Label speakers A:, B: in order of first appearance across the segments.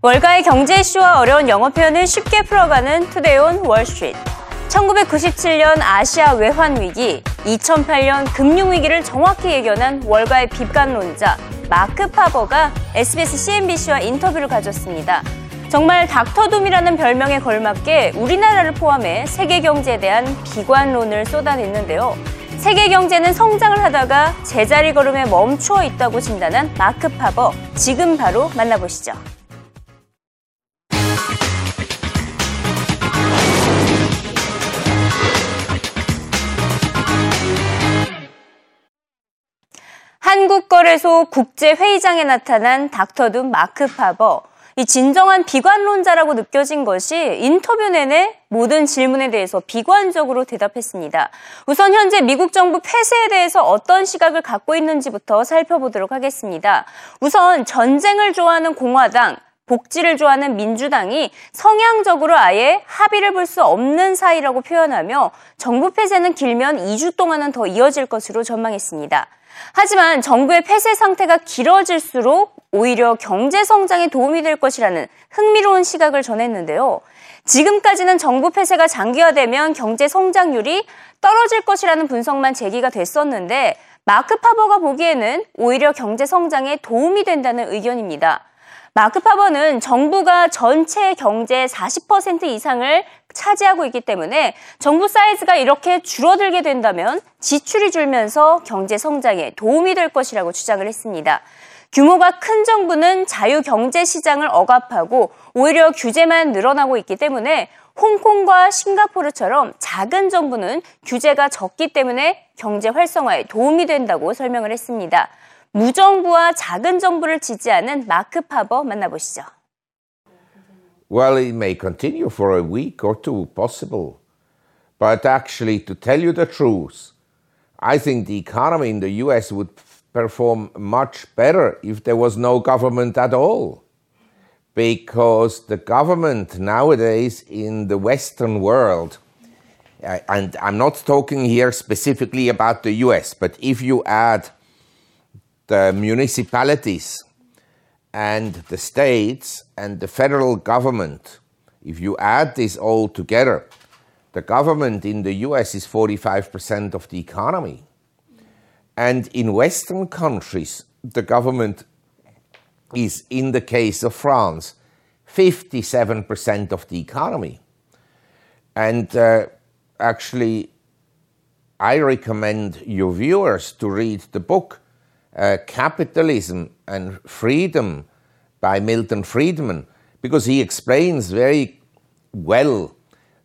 A: 월가의 경제 이슈와 어려운 영어 표현을 쉽게 풀어가는 Today on Wall Street. 1997년 아시아 외환 위기, 2008년 금융 위기를 정확히 예견한 월가의 비관론자 마크 파버가 SBS CNBC와 인터뷰를 가졌습니다. 정말 Doctor Doom이라는 별명에 걸맞게 우리나라를 포함해 세계 경제에 대한 비관론을 쏟아냈는데요. 세계 경제는 성장을 하다가 제자리 걸음에 멈추어 있다고 진단한 마크 파버. 지금 바로 만나보시죠. 한국거래소 국제회의장에 나타난 닥터둠 마크 파버. 이 진정한 비관론자라고 느껴진 것이 인터뷰 내내 모든 질문에 대해서 비관적으로 대답했습니다. 우선 현재 미국 정부 폐쇄에 대해서 어떤 시각을 갖고 있는지부터 살펴보도록 하겠습니다. 우선 전쟁을 좋아하는 공화당, 복지를 좋아하는 민주당이 성향적으로 아예 합의를 볼 수 없는 사이라고 표현하며 정부 폐쇄는 길면 2주 동안은 더 이어질 것으로 전망했습니다. 하지만 정부의 폐쇄 상태가 길어질수록 오히려 경제 성장에 도움이 될 것이라는 흥미로운 시각을 전했는데요. 지금까지는 정부 폐쇄가 장기화되면 경제 성장률이 떨어질 것이라는 분석만 제기가 됐었는데 마크 파버가 보기에는 오히려 경제 성장에 도움이 된다는 의견입니다. 마크 파버는 정부가 전체 경제의 40% 이상을 차지하고 있기 때문에 정부 사이즈가 이렇게 줄어들게 된다면 지출이 줄면서 경제 성장에 도움이 될 것이라고 주장을 했습니다. 규모가 큰 정부는 자유 경제 시장을 억압하고 오히려 규제만 늘어나고 있기 때문에 홍콩과 싱가포르처럼 작은 정부는 규제가 적기 때문에 경제 활성화에 도움이 된다고 설명을 했습니다. 무정부와 작은 정부를 지지하는 마크 파버 만나보시죠.
B: Well, it may continue for a week or two, possible. But actually, to tell you the truth, I think the economy in the US would perform much better if there was no government at all. Because the government nowadays in the Western world, and I'm not talking here specifically about the US, but if you add the municipalities and the states and the federal government, if you add this all together, the government in the US is 45% of the economy. And in Western countries, the government is, in the case of France, 57% of the economy. And uh, actually, I recommend your viewers to read the book uh, Capitalism and Freedom by Milton Friedman because he explains very well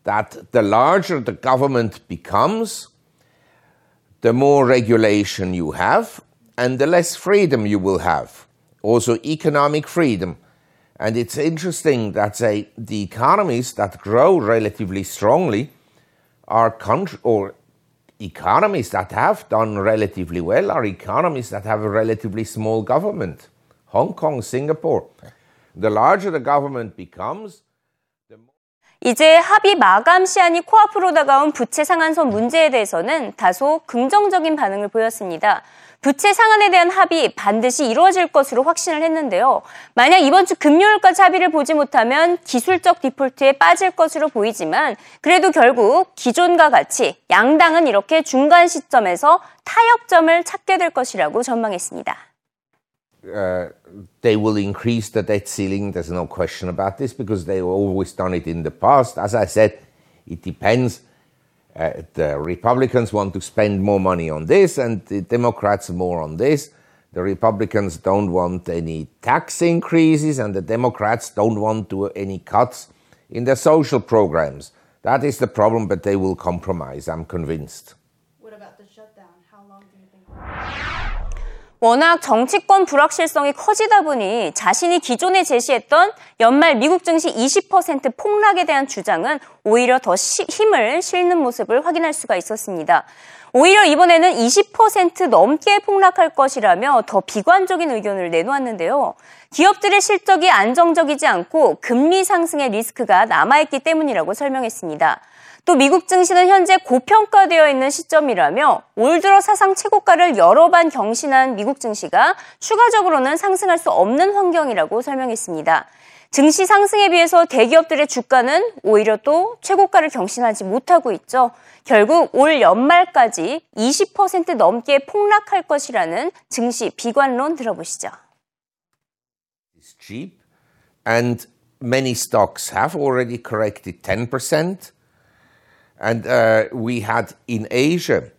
B: that the larger the government becomes, the more regulation you have and the less freedom you will have. Also, economic freedom. And it's interesting that say, the economies that grow relatively strongly are country, or economies that have done relatively well are economies that have a relatively small government. Hong Kong, Singapore. The larger the government becomes,
A: 이제 합의 마감 시한이 코앞으로 다가온 부채 상한선 문제에 대해서는 다소 긍정적인 반응을 보였습니다. 부채 상한에 대한 합의 반드시 이루어질 것으로 확신을 했는데요. 만약 이번 주 금요일까지 합의를 보지 못하면 기술적 디폴트에 빠질 것으로 보이지만 그래도 결국 기존과 같이 양당은 이렇게 중간 시점에서 타협점을 찾게 될 것이라고 전망했습니다.
B: uh, they will increase the debt ceiling. There's no question about this because they've always done it in the past. As I said, it depends. Uh, the Republicans want to spend more money on this, and the Democrats more on this. The Republicans don't want any tax increases, and the Democrats don't want to any cuts in their social programs. That is the problem, but they will compromise. I'm convinced.
C: What about the shutdown? How long do you think?
A: 워낙 정치권 불확실성이 커지다 보니 자신이 기존에 제시했던 연말 미국 증시 20% 폭락에 대한 주장은 오히려 더 시, 힘을 실는 모습을 확인할 수가 있었습니다. 오히려 이번에는 20% 넘게 폭락할 것이라며 더 비관적인 의견을 내놓았는데요. 기업들의 실적이 안정적이지 않고 금리 상승의 리스크가 남아있기 때문이라고 설명했습니다. 또 미국 증시는 현재 고평가되어 있는 시점이라며 올 들어 사상 최고가를 여러 번 경신한 미국 증시가 추가적으로는 상승할 수 없는 환경이라고 설명했습니다. 증시 상승에 비해서 대기업들의 주가는 오히려 또 최고가를 경신하지 못하고 있죠. 결국 올 연말까지 20% 넘게 폭락할 것이라는 증시 비관론 들어보시죠.
B: It's cheap and many stocks have already corrected 10%. And uh, we had in Asia,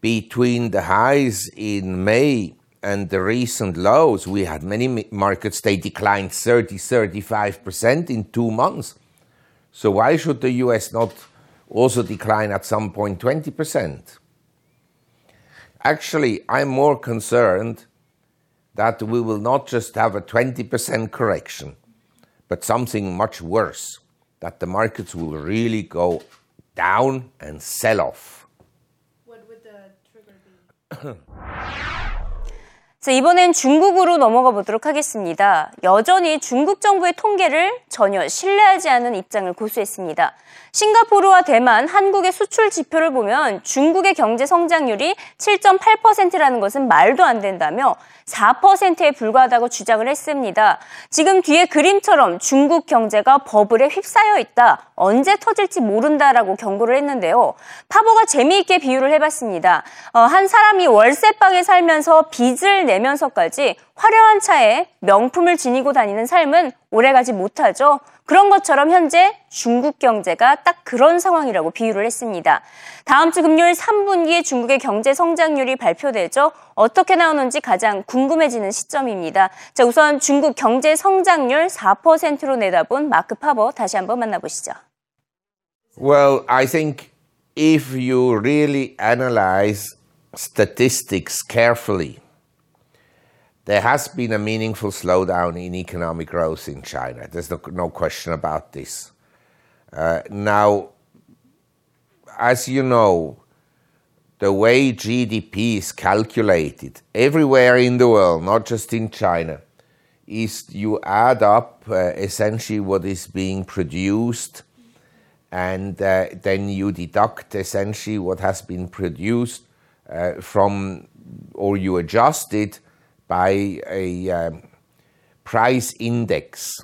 B: between the highs in May and the recent lows, we had many markets, they declined 30, 35% in two months. So why should the US not also decline at some point 20%? Actually, I'm more concerned that we will not just have a 20% correction, but something much worse, that the markets will really go down and sell off.
C: What would the trigger be?
A: 자, 이번엔 중국으로 넘어가 보도록 하겠습니다. 여전히 중국 정부의 통계를 전혀 신뢰하지 않은 입장을 고수했습니다. 싱가포르와 대만, 한국의 수출 지표를 보면 중국의 경제 성장률이 7.8%라는 것은 말도 안 된다며 4%에 불과하다고 주장을 했습니다. 지금 뒤에 그림처럼 중국 경제가 버블에 휩싸여 있다. 언제 터질지 모른다라고 경고를 했는데요. 파보가 재미있게 비유를 해봤습니다. 어, 한 사람이 월세방에 살면서 빚을 내면서까지 화려한 차에 명품을 지니고 다니는 삶은 오래가지 못하죠. 그런 것처럼 현재 중국 경제가 딱 그런 상황이라고 비유를 했습니다. 다음 주 금요일 3분기에 중국의 경제 성장률이 발표되죠. 어떻게 나오는지 가장 궁금해지는 시점입니다. 자, 우선 중국 경제 성장률 4%로 내다본 마크 파버 다시 한번 만나보시죠.
B: Well, I think if you really analyze statistics carefully, there has been a meaningful slowdown in economic growth in China. There's no, no question about this. Uh, now, as you know, the way GDP is calculated everywhere in the world, not just in China, is you add up uh, essentially what is being produced and uh, then you deduct essentially what has been produced uh, from or you adjust it by a um, price index.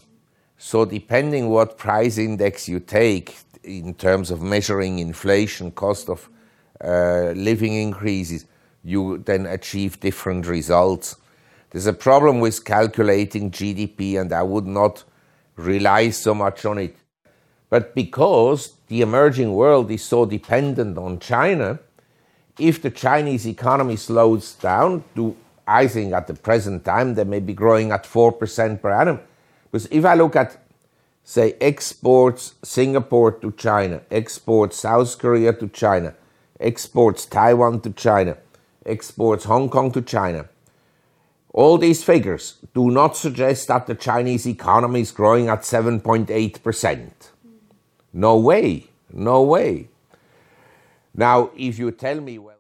B: So, depending what price index you take in terms of measuring inflation, cost of uh, living increases, you then achieve different results. There's a problem with calculating GDP, and I would not rely so much on it. But because the emerging world is so dependent on China, if the Chinese economy slows down to I think at the present time they may be growing at 4% per annum. Because if I look at, say, exports Singapore to China, exports South Korea to China, exports Taiwan to China, exports Hong Kong to China, all these figures do not suggest that the Chinese economy is growing at 7.8%. No way, no way. Now, if you tell me, well,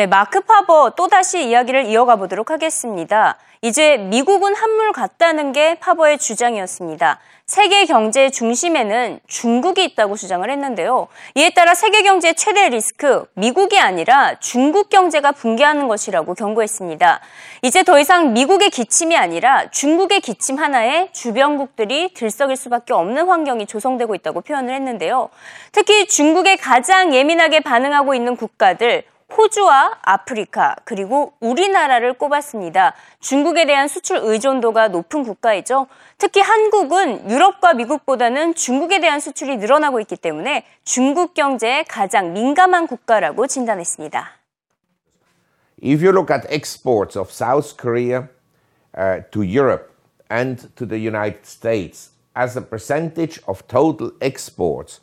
A: 네, 마크 파버 또다시 이야기를 이어가 보도록 하겠습니다. 이제 미국은 한물 같다는 게 파버의 주장이었습니다. 세계 경제 중심에는 중국이 있다고 주장을 했는데요. 이에 따라 세계 경제의 최대 리스크, 미국이 아니라 중국 경제가 붕괴하는 것이라고 경고했습니다. 이제 더 이상 미국의 기침이 아니라 중국의 기침 하나에 주변국들이 들썩일 수밖에 없는 환경이 조성되고 있다고 표현을 했는데요. 특히 중국에 가장 예민하게 반응하고 있는 국가들, 호주와 아프리카 그리고 우리나라를 꼽았습니다. 중국에 대한 수출 의존도가 높은 국가이죠. 특히 한국은 유럽과 미국보다는 중국에 대한 수출이 늘어나고 있기 때문에 중국 경제에 가장 민감한 국가라고 진단했습니다.
B: If you look at exports of South Korea uh, to Europe and to the United States as a percentage of total exports,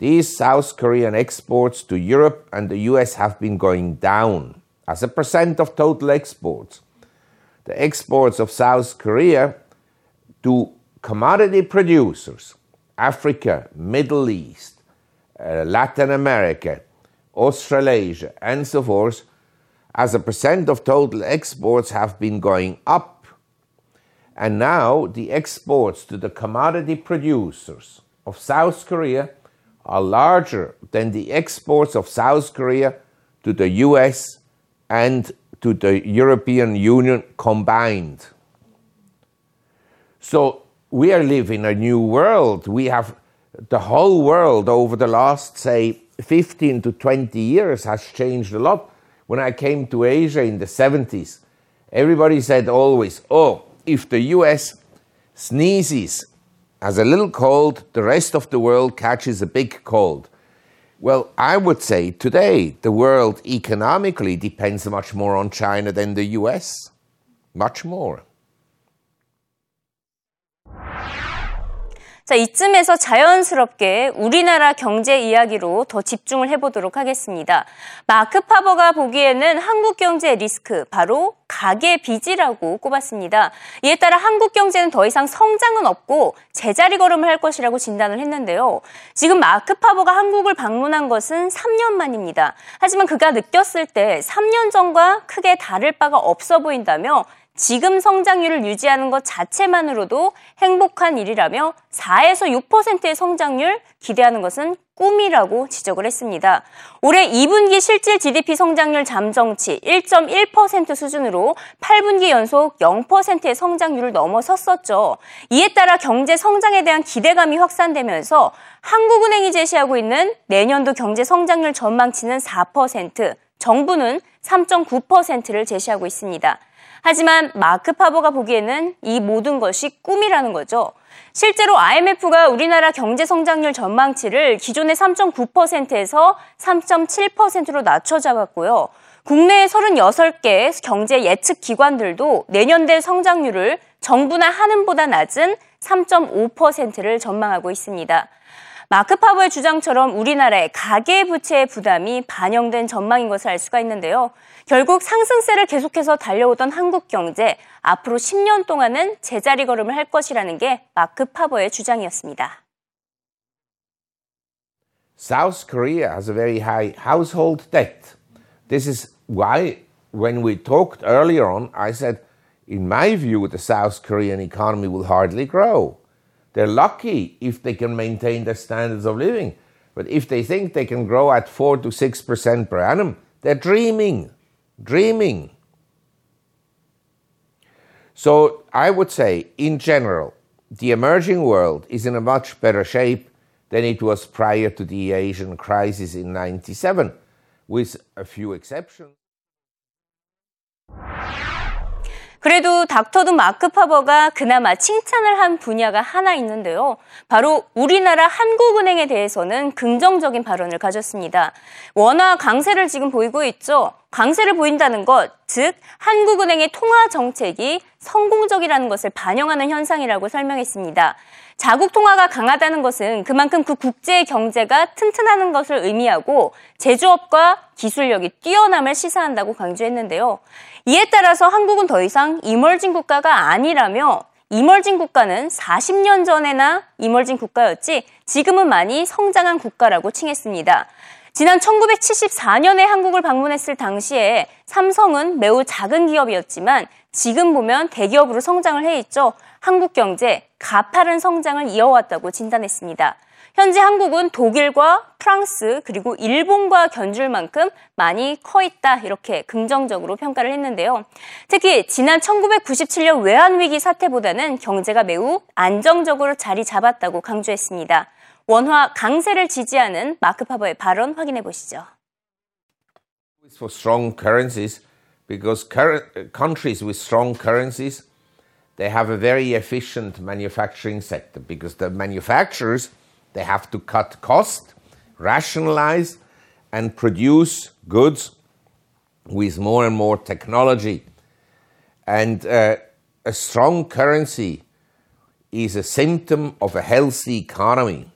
B: These South Korean exports to Europe and the US have been going down as a percent of total exports. The exports of South Korea to commodity producers, Africa, Middle East, uh, Latin America, Australasia, and so forth, as a percent of total exports have been going up. And now the exports to the commodity producers of South Korea are larger than the exports of South Korea to the US and to the European Union combined. So we are living a new world. We have the whole world over the last, say, 15 to 20 years has changed a lot. When I came to Asia in the 70s, everybody said always, oh, if the US sneezes, has a little cold, the rest of the world catches a big cold. Well, I would say today the world economically depends much more on China than the US. Much more.
A: 자, 이쯤에서 자연스럽게 우리나라 경제 이야기로 더 집중을 해보도록 하겠습니다. 마크 파버가 보기에는 한국 경제의 리스크, 바로 가계 빚이라고 꼽았습니다. 이에 따라 한국 경제는 더 이상 성장은 없고 제자리 걸음을 할 것이라고 진단을 했는데요. 지금 마크 파버가 한국을 방문한 것은 3년 만입니다. 하지만 그가 느꼈을 때 3년 전과 크게 다를 바가 없어 보인다며 지금 성장률을 유지하는 것 자체만으로도 행복한 일이라며 4에서 6%의 성장률 기대하는 것은 꿈이라고 지적을 했습니다. 올해 2분기 실질 GDP 성장률 잠정치 1.1% 수준으로 8분기 연속 0%의 성장률을 넘어섰었죠. 이에 따라 경제 성장에 대한 기대감이 확산되면서 한국은행이 제시하고 있는 내년도 경제 성장률 전망치는 4%, 정부는 3.9%를 제시하고 있습니다. 하지만 마크 파버가 보기에는 이 모든 것이 꿈이라는 거죠. 실제로 IMF가 우리나라 경제 성장률 전망치를 기존의 3.9%에서 3.7%로 낮춰 잡았고요. 국내 36개 경제 예측 기관들도 내년대 성장률을 정부나 한은보다 낮은 3.5%를 전망하고 있습니다. 마크 파버의 주장처럼 우리나라의 가계 부채의 부담이 반영된 전망인 것을 알 수가 있는데요. 결국 상승세를 계속해서 달려오던 한국 경제 앞으로 10년 동안은 제자리 걸음을 할 것이라는 게 마크 파버의 주장이었습니다.
B: South Korea has a very high household debt. This is why when we talked earlier on I said in my view the South Korean economy will hardly grow. They're lucky if they can maintain their standards of living. But if they think they can grow at 4 to 6% per annum, they're dreaming dreaming. So I would say, in general, the emerging world is in a much better shape than it was prior to the Asian crisis in 97, with a few exceptions.
A: 그래도 닥터든 마크 파버가 그나마 칭찬을 한 분야가 하나 있는데요. 바로 우리나라 한국은행에 대해서는 긍정적인 발언을 가졌습니다. 원화 강세를 지금 보이고 있죠. 강세를 보인다는 것, 즉 한국은행의 통화 정책이 성공적이라는 것을 반영하는 현상이라고 설명했습니다. 자국 통화가 강하다는 것은 그만큼 그 국제 경제가 튼튼하는 것을 의미하고 제조업과 기술력이 뛰어남을 시사한다고 강조했는데요. 이에 따라서 한국은 더 이상 이멀진 국가가 아니라며 이멀진 국가는 40년 전에나 이멀진 국가였지 지금은 많이 성장한 국가라고 칭했습니다. 지난 1974년에 한국을 방문했을 당시에 삼성은 매우 작은 기업이었지만 지금 보면 대기업으로 성장을 해 있죠. 한국 경제 가파른 성장을 이어왔다고 진단했습니다. 현재 한국은 독일과 프랑스 그리고 일본과 견줄 만큼 많이 커 있다 이렇게 긍정적으로 평가를 했는데요. 특히 지난 1997년 외환위기 사태보다는 경제가 매우 안정적으로 자리 잡았다고 강조했습니다. 원화 강세를 지지하는 마크 파버의 발언 확인해 보시죠.
B: For strong currencies, because countries with strong currencies, they have a very efficient manufacturing sector because the manufacturers They have to cut cost, rationalize, and produce goods with more and more technology. And uh, a strong currency is a symptom of a healthy economy.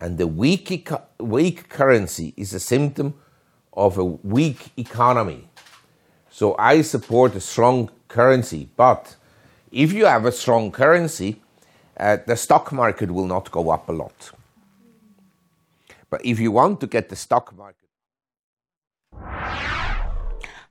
B: And the weak, eco- weak currency is a symptom of a weak economy. So I support a strong currency. But if you have a strong currency, uh, the stock market will not go up a lot. But if you want to get the stock market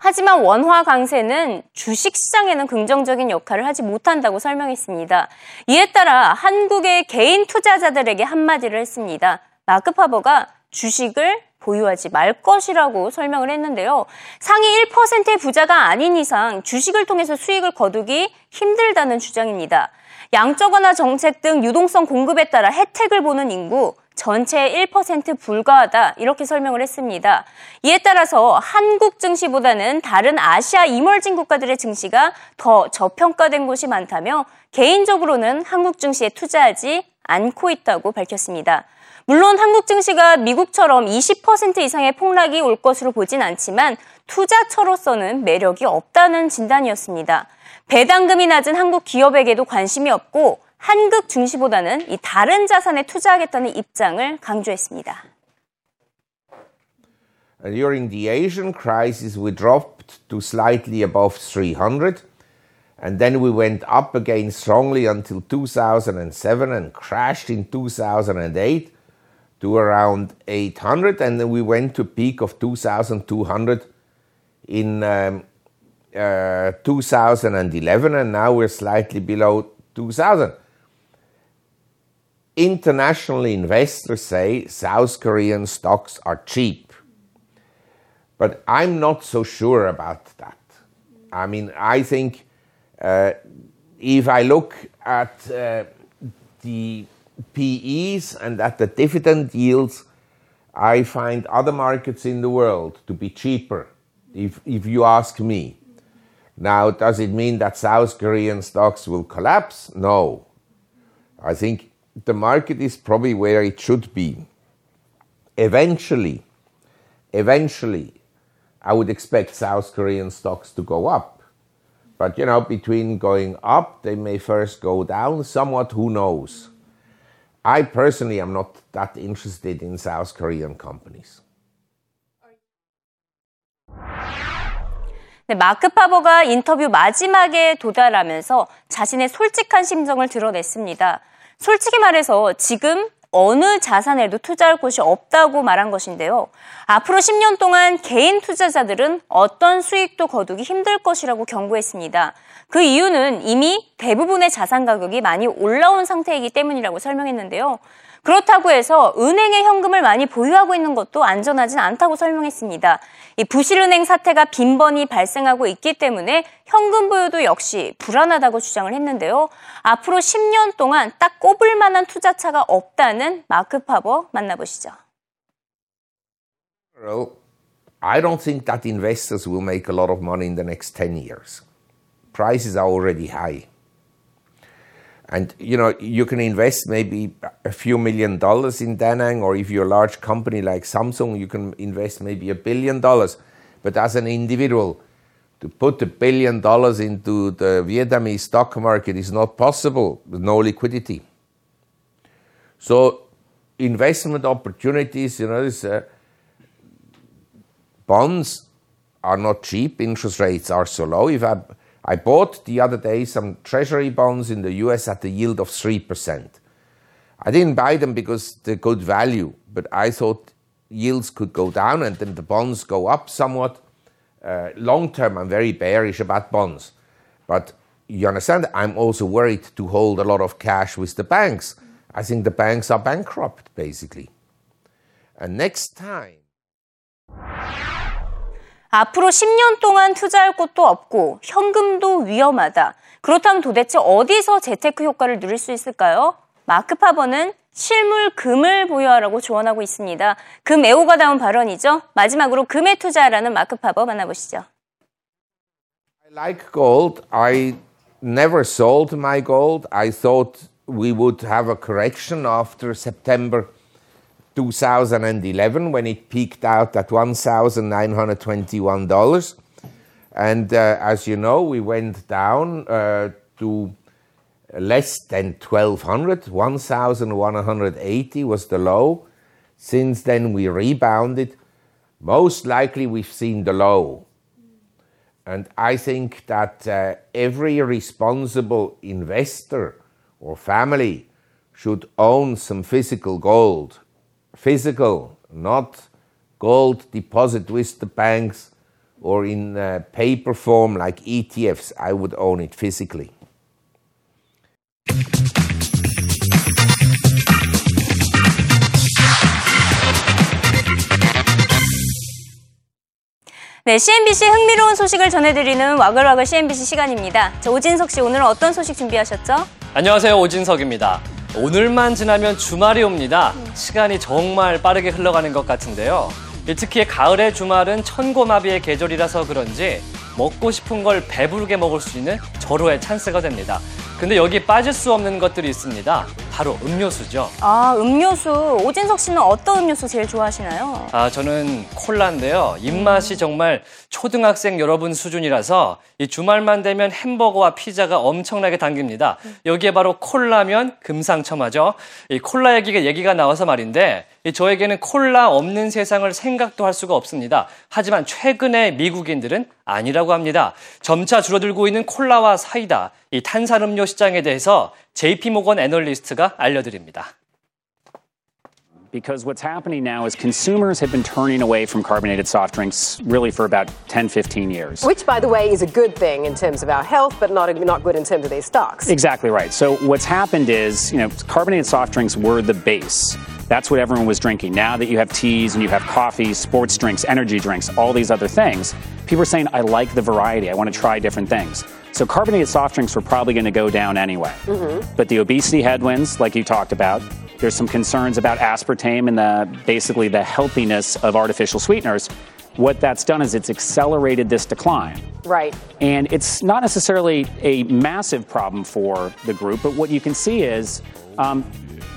A: 하지만 원화 강세는 주식 시장에는 긍정적인 역할을 하지 못한다고 설명했습니다. 이에 따라 한국의 개인 투자자들에게 한마디를 했습니다. 마크 파버가 주식을 보유하지 말 것이라고 설명을 했는데요. 상위 1%의 부자가 아닌 이상 주식을 통해서 수익을 거두기 힘들다는 주장입니다. 양적 완화 정책 등 유동성 공급에 따라 혜택을 보는 인구 전체의 1% 불과하다 이렇게 설명을 했습니다. 이에 따라서 한국 증시보다는 다른 아시아 이멀진 국가들의 증시가 더 저평가된 곳이 많다며 개인적으로는 한국 증시에 투자하지 않고 있다고 밝혔습니다. 물론 한국 증시가 미국처럼 20% 이상의 폭락이 올 것으로 보진 않지만 투자처로서는 매력이 없다는 진단이었습니다. 배당금이 낮은 한국 기업에게도 관심이 없고 한국 증시보다는 이 다른 자산에 투자하겠다는 입장을 강조했습니다.
B: During the Asian crisis, we dropped to slightly above 300. And then we went up again strongly until 2007 and crashed in 2008 to around 800. And then we went to a peak of 2,200 in um, uh, 2011. And now we're slightly below 2,000 international investors say South Korean stocks are cheap. But I'm not so sure about that. I mean, I think uh, if I look at uh, the PEs and at the dividend yields, I find other markets in the world to be cheaper, if, if you ask me. Now, does it mean that South Korean stocks will collapse? No. I think the market is probably where it should be. Eventually, eventually, I would expect South Korean stocks to go up. But you know, between going up, they may first go down somewhat, who knows? I personally am not that interested in South Korean companies.
A: 네, 마크 파버가 인터뷰 마지막에 도달하면서 자신의 솔직한 심정을 드러냈습니다. 솔직히 말해서 지금 어느 자산에도 투자할 곳이 없다고 말한 것인데요. 앞으로 10년 동안 개인 투자자들은 어떤 수익도 거두기 힘들 것이라고 경고했습니다. 그 이유는 이미 대부분의 자산 가격이 많이 올라온 상태이기 때문이라고 설명했는데요. 그렇다고 해서 은행에 현금을 많이 보유하고 있는 것도 안전하진 않다고 설명했습니다. 이 부실은행 사태가 빈번히 발생하고 있기 때문에 현금 보유도 역시 불안하다고 주장을 했는데요. 앞으로 10년 동안 딱 꼽을 만한 투자차가 없다는 마크 파버 만나보시죠.
B: I don't think that investors will make a lot of money in the next 10 years. Prices are already high. And you know, you can invest maybe a few million dollars in Danang, or if you're a large company like Samsung, you can invest maybe a billion dollars. But as an individual, to put a billion dollars into the Vietnamese stock market is not possible with no liquidity. So, investment opportunities, you know, this, uh, bonds are not cheap. Interest rates are so low. If I I bought the other day some treasury bonds in the US at the yield of 3%. I didn't buy them because they're good value, but I thought yields could go down and then the bonds go up somewhat. Uh, long term, I'm very bearish about bonds. But you understand, I'm also worried to hold a lot of cash with the banks. I think the banks are bankrupt, basically. And next time,
A: 앞으로 10년 동안 투자할 곳도 없고 현금도 위험하다. 그렇다면 도대체 어디서 재테크 효과를 누릴 수 있을까요? 마크 파버는 실물 금을 보유하라고 조언하고 있습니다. 금 애호가 다운 발언이죠. 마지막으로 금에 투자하라는 마크 파버 만나보시죠.
B: I like gold. I never sold my gold. I thought we would have a correction after September 2011 when it peaked out at $1,921. And uh, as you know, we went down uh, to less than 1200 1180 was the low. Since then we rebounded. Most likely we've seen the low. And i think that uh, every responsible investor or family should own some physical gold physical, not gold deposit with the banks or in paper form like ETFs. I would own it physically.
A: 네, CNBC 흥미로운 소식을 전해드리는 와글와글 CNBC 시간입니다. 자, 오진석 씨 오늘은 어떤 소식 준비하셨죠?
D: 안녕하세요, 오진석입니다. 오늘만 지나면 주말이 옵니다. 시간이 정말 빠르게 흘러가는 것 같은데요. 특히 가을의 주말은 천고마비의 계절이라서 그런지 먹고 싶은 걸 배부르게 먹을 수 있는 절호의 찬스가 됩니다. 근데 여기 빠질 수 없는 것들이 있습니다. 바로 음료수죠.
A: 아, 음료수. 오진석 씨는 어떤 음료수 제일 좋아하시나요?
D: 아, 저는 콜라인데요. 입맛이 정말 초등학생 여러분 수준이라서 이 주말만 되면 햄버거와 피자가 엄청나게 당깁니다. 여기에 바로 콜라면 금상첨화죠. 이 콜라 얘기가 얘기가 나와서 말인데 이 저에게는 콜라 없는 세상을 생각도 할 수가 없습니다. 하지만 최근에 미국인들은 아니라고 합니다. 점차 줄어들고 있는 콜라와 사이다, 이 탄산음료 시장에 대해서 JP 모건 애널리스트가 알려드립니다.
E: because what's happening now is consumers have been turning away from carbonated soft drinks really for about 10, 15 years.
F: Which, by the way, is a good thing in terms of our health, but not, not good in terms of their stocks.
E: Exactly right. So what's happened is, you know, carbonated soft drinks were the base. That's what everyone was drinking. Now that you have teas and you have coffee, sports drinks, energy drinks, all these other things, people are saying, I like the variety. I want to try different things. So carbonated soft drinks were probably going to go down anyway. Mm-hmm. But the obesity headwinds, like you talked about, there's some concerns about aspartame and the basically the healthiness of artificial sweeteners. What that's done is it's accelerated this decline.
F: Right.
E: And it's not necessarily a massive problem for the group, but what you can see is um,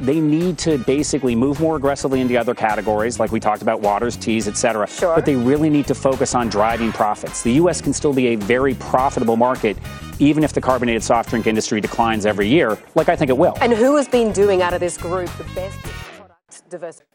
E: they need to basically move more aggressively into other categories, like we talked about waters, teas, et cetera.
F: Sure.
E: But they really need to focus on driving profits. The U.S. can still be a very profitable market, even if the carbonated soft drink industry declines every year, like I think it will.
F: And who has been doing out of this group the best product diversity?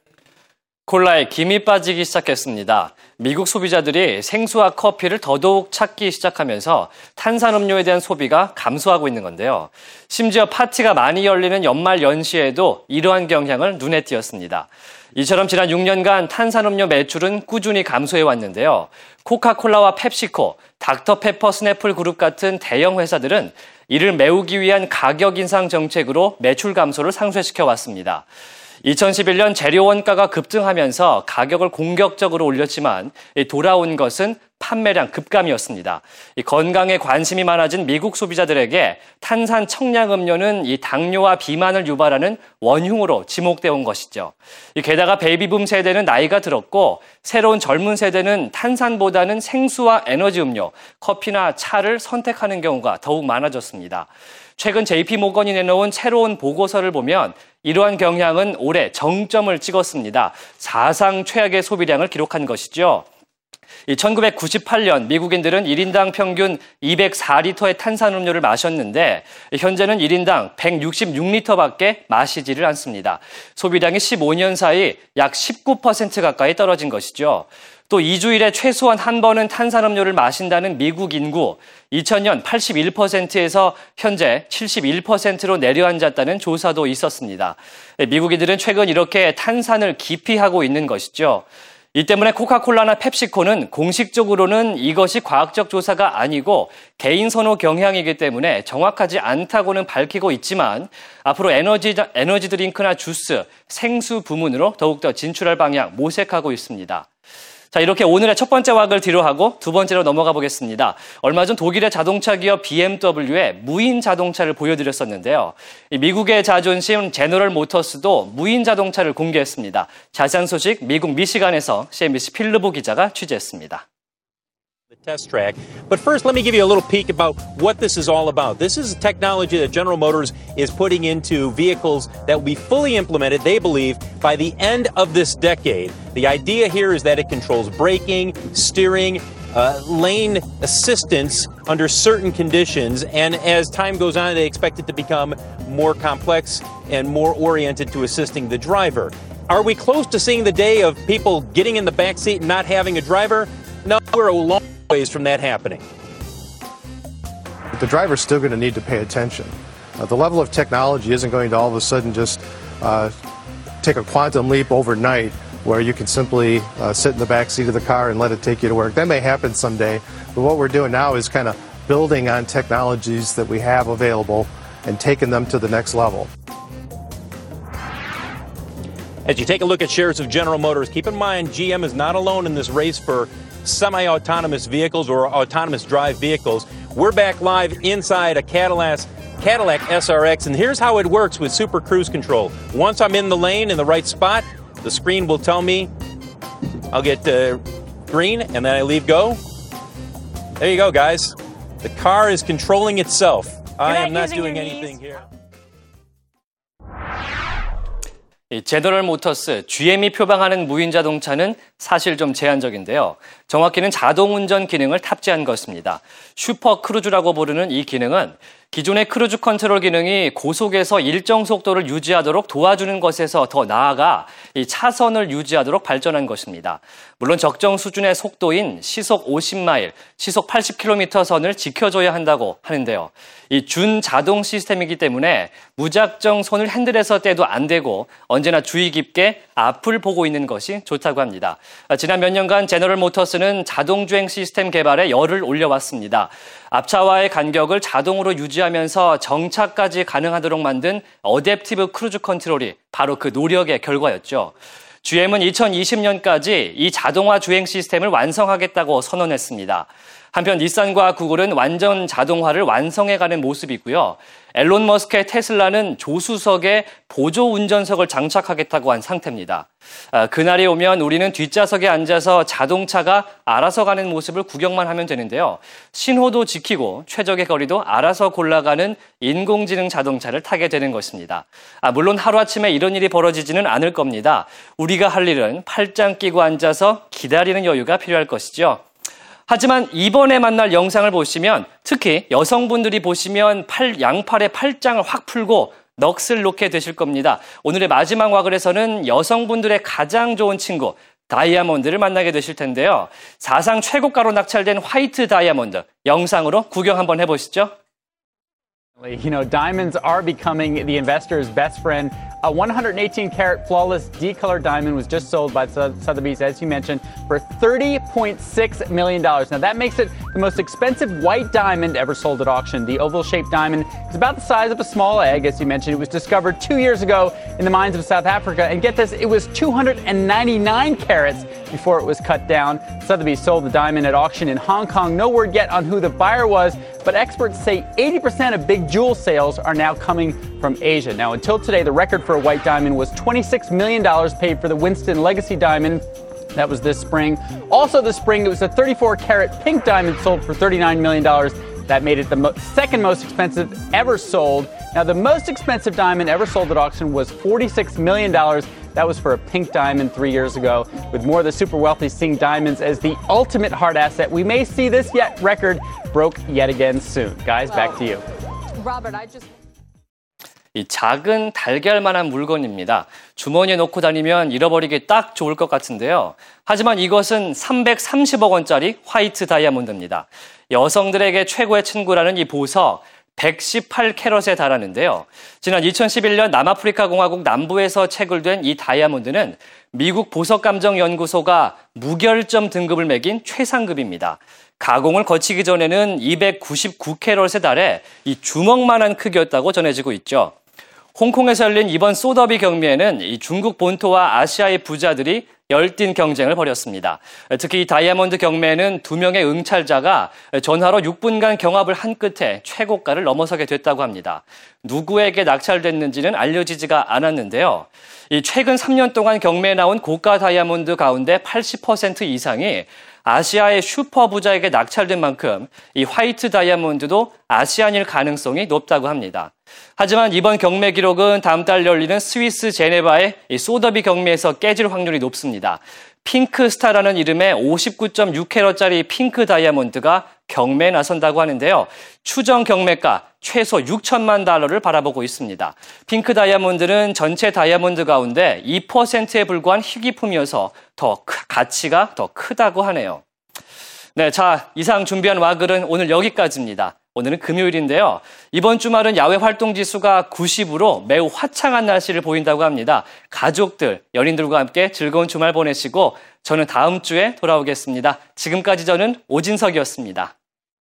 D: 콜라에 김이 빠지기 시작했습니다. 미국 소비자들이 생수와 커피를 더더욱 찾기 시작하면서 탄산음료에 대한 소비가 감소하고 있는 건데요. 심지어 파티가 많이 열리는 연말 연시에도 이러한 경향을 눈에 띄었습니다. 이처럼 지난 6년간 탄산음료 매출은 꾸준히 감소해 왔는데요. 코카콜라와 펩시코, 닥터페퍼 스냅플 그룹 같은 대형 회사들은 이를 메우기 위한 가격 인상 정책으로 매출 감소를 상쇄시켜 왔습니다. 2011년 재료 원가가 급등하면서 가격을 공격적으로 올렸지만 돌아온 것은 판매량 급감이었습니다. 건강에 관심이 많아진 미국 소비자들에게 탄산 청량 음료는 이 당뇨와 비만을 유발하는 원흉으로 지목되어 온 것이죠. 게다가 베이비붐 세대는 나이가 들었고 새로운 젊은 세대는 탄산보다는 생수와 에너지 음료, 커피나 차를 선택하는 경우가 더욱 많아졌습니다. 최근 JP 모건이 내놓은 새로운 보고서를 보면 이러한 경향은 올해 정점을 찍었습니다. 사상 최악의 소비량을 기록한 것이죠. 1998년 미국인들은 1인당 평균 204리터의 탄산음료를 마셨는데 현재는 1인당 166리터밖에 마시지를 않습니다. 소비량이 15년 사이 약 19% 가까이 떨어진 것이죠. 또 2주일에 최소한 한 번은 탄산음료를 마신다는 미국 인구 2000년 81%에서 현재 71%로 내려앉았다는 조사도 있었습니다. 미국인들은 최근 이렇게 탄산을 기피하고 있는 것이죠. 이 때문에 코카콜라나 펩시코는 공식적으로는 이것이 과학적 조사가 아니고 개인 선호 경향이기 때문에 정확하지 않다고는 밝히고 있지만 앞으로 에너지, 에너지 드링크나 주스, 생수 부문으로 더욱더 진출할 방향 모색하고 있습니다. 자, 이렇게 오늘의 첫 번째 왁을 뒤로 하고 두 번째로 넘어가 보겠습니다. 얼마 전 독일의 자동차 기업 BMW의 무인 자동차를 보여드렸었는데요. 미국의 자존심 제너럴 모터스도 무인 자동차를 공개했습니다. 자세한 소식 미국 미시간에서 CNBC 필르보 기자가 취재했습니다.
G: Test track. But first, let me give you a little peek about what this is all about. This is technology that General Motors is putting into vehicles that will be fully implemented, they believe, by the end of this decade. The idea here is that it controls braking, steering, uh, lane assistance under certain conditions, and as time goes on, they expect it to become more complex and more oriented to assisting the driver. Are we close to seeing the day of people getting in the back seat and not having a driver? No, we're a long ways from that happening.
H: The driver's still going to need to pay attention. Uh, the level of technology isn't going to all of a sudden just uh, take a quantum leap overnight where you can simply uh, sit in the back seat of the car and let it take you to work. That may happen someday, but what we're doing now is kind of building on technologies that we have available and taking them to the next level.
G: As you take a look at shares of General Motors, keep in mind GM is not alone in this race for semi autonomous vehicles or autonomous drive vehicles. We're back live inside a Cadillac. Cadillac SRX, and here's how it works with Super Cruise Control. Once I'm in the lane in the right spot, the screen will tell me I'll get uh, green, and then I leave go. There you go, guys. The car is controlling itself. I am not doing anything here.
D: 이 제너럴 모터스, GM이 표방하는 무인 자동차는 사실 좀 제한적인데요. 정확히는 자동 운전 기능을 탑재한 것입니다. 슈퍼 크루즈라고 부르는 이 기능은 기존의 cruise control 기능이 고속에서 일정 속도를 유지하도록 도와주는 것에서 더 나아가 이 차선을 유지하도록 발전한 것입니다. 물론 적정 수준의 속도인 시속 50마일, 시속 80km 선을 지켜줘야 한다고 하는데요. 이 준 자동 시스템이기 때문에 무작정 손을 핸들에서 떼도 안 되고 언제나 주의 깊게 앞을 보고 있는 것이 좋다고 합니다. 지난 몇 년간 제너럴 모터스 는 자동 주행 시스템 개발에 열을 올려왔습니다. 앞차와의 간격을 자동으로 유지하면서 정차까지 가능하도록 만든 adaptive cruise control이 바로 그 노력의 결과였죠. GM은 2020년까지 이 자동화 주행 시스템을 완성하겠다고 선언했습니다. 한편 닛산과 구글은 완전 자동화를 완성해가는 모습이고요. 앨론 머스크의 테슬라는 조수석에 보조 운전석을 장착하겠다고 한 상태입니다. 아, 그날이 오면 우리는 뒷좌석에 앉아서 자동차가 알아서 가는 모습을 구경만 하면 되는데요. 신호도 지키고 최적의 거리도 알아서 골라가는 인공지능 자동차를 타게 되는 것입니다. 아, 물론 하루아침에 이런 일이 벌어지지는 않을 겁니다. 우리가 할 일은 팔짱 끼고 앉아서 기다리는 여유가 필요할 것이죠. 하지만 이번에 만날 영상을 보시면 특히 여성분들이 보시면 팔, 양팔에 팔짱을 확 풀고 넋을 놓게 되실 겁니다. 오늘의 마지막 와글에서는 여성분들의 가장 좋은 친구 다이아몬드를 만나게 되실 텐데요. 사상 최고가로 낙찰된 화이트 다이아몬드 영상으로 구경 한번 해보시죠.
I: You know, diamonds are becoming the investor's best friend. A 118 carat flawless D-colored diamond was just sold by Sotheby's, as you mentioned, for $30.6 million. Now, that makes it the most expensive white diamond ever sold at auction. The oval shaped diamond is about the size of a small egg, as you mentioned. It was discovered two years ago in the mines of South Africa. And get this, it was 299 carats before it was cut down. Sotheby's sold the diamond at auction in Hong Kong. No word yet on who the buyer was, but experts say 80% of big jewel sales are now coming from Asia. Now, until today, the record for a white diamond was $26 million paid for the Winston Legacy diamond. That was this spring. Also, this spring, it was a 34 carat pink diamond sold for $39 million. That made it the mo- second most expensive ever sold. Now, the most expensive diamond ever sold at auction was $46 million. That was for a pink diamond three years ago. With more of the super wealthy seeing diamonds as the ultimate hard asset, we may see this yet record broke yet again soon. Guys, back to you.
F: Robert, I just.
D: 이 작은 달걀만한 물건입니다. 주머니에 넣고 다니면 잃어버리기 딱 좋을 것 같은데요. 하지만 이것은 330억 원짜리 화이트 다이아몬드입니다. 여성들에게 최고의 친구라는 이 보석 118캐럿에 달하는데요. 지난 2011년 남아프리카 공화국 남부에서 체결된 이 다이아몬드는 미국 보석감정연구소가 무결점 등급을 매긴 최상급입니다. 가공을 거치기 전에는 299캐럿에 달해 이 주먹만한 크기였다고 전해지고 있죠. 홍콩에서 열린 이번 소더비 경매에는 이 중국 본토와 아시아의 부자들이 열띤 경쟁을 벌였습니다. 특히 이 다이아몬드 경매에는 두 명의 응찰자가 전화로 6분간 경합을 한 끝에 최고가를 넘어서게 됐다고 합니다. 누구에게 낙찰됐는지는 알려지지가 않았는데요. 이 최근 3년 동안 경매에 나온 고가 다이아몬드 가운데 80% 이상이 아시아의 슈퍼 부자에게 낙찰된 만큼 이 화이트 다이아몬드도 Asian일 가능성이 높다고 합니다. 하지만 이번 경매 기록은 다음 달 열리는 스위스 제네바의 소더비 경매에서 깨질 확률이 높습니다. 핑크스타라는 이름의 59.6캐럿짜리 핑크 다이아몬드가 경매에 나선다고 하는데요. 추정 경매가 최소 6천만 달러를 바라보고 있습니다. 핑크 다이아몬드는 전체 다이아몬드 가운데 2%에 불과한 희귀품이어서 더 가치가 더 크다고 하네요. 네, 자, 이상 준비한 와글은 오늘 여기까지입니다. 오늘은 금요일인데요. 이번 주말은 야외 활동 지수가 90으로 매우 화창한 날씨를 보인다고 합니다. 가족들, 연인들과 함께 즐거운 주말 보내시고 저는 다음 주에 돌아오겠습니다. 지금까지 저는 오진석이었습니다.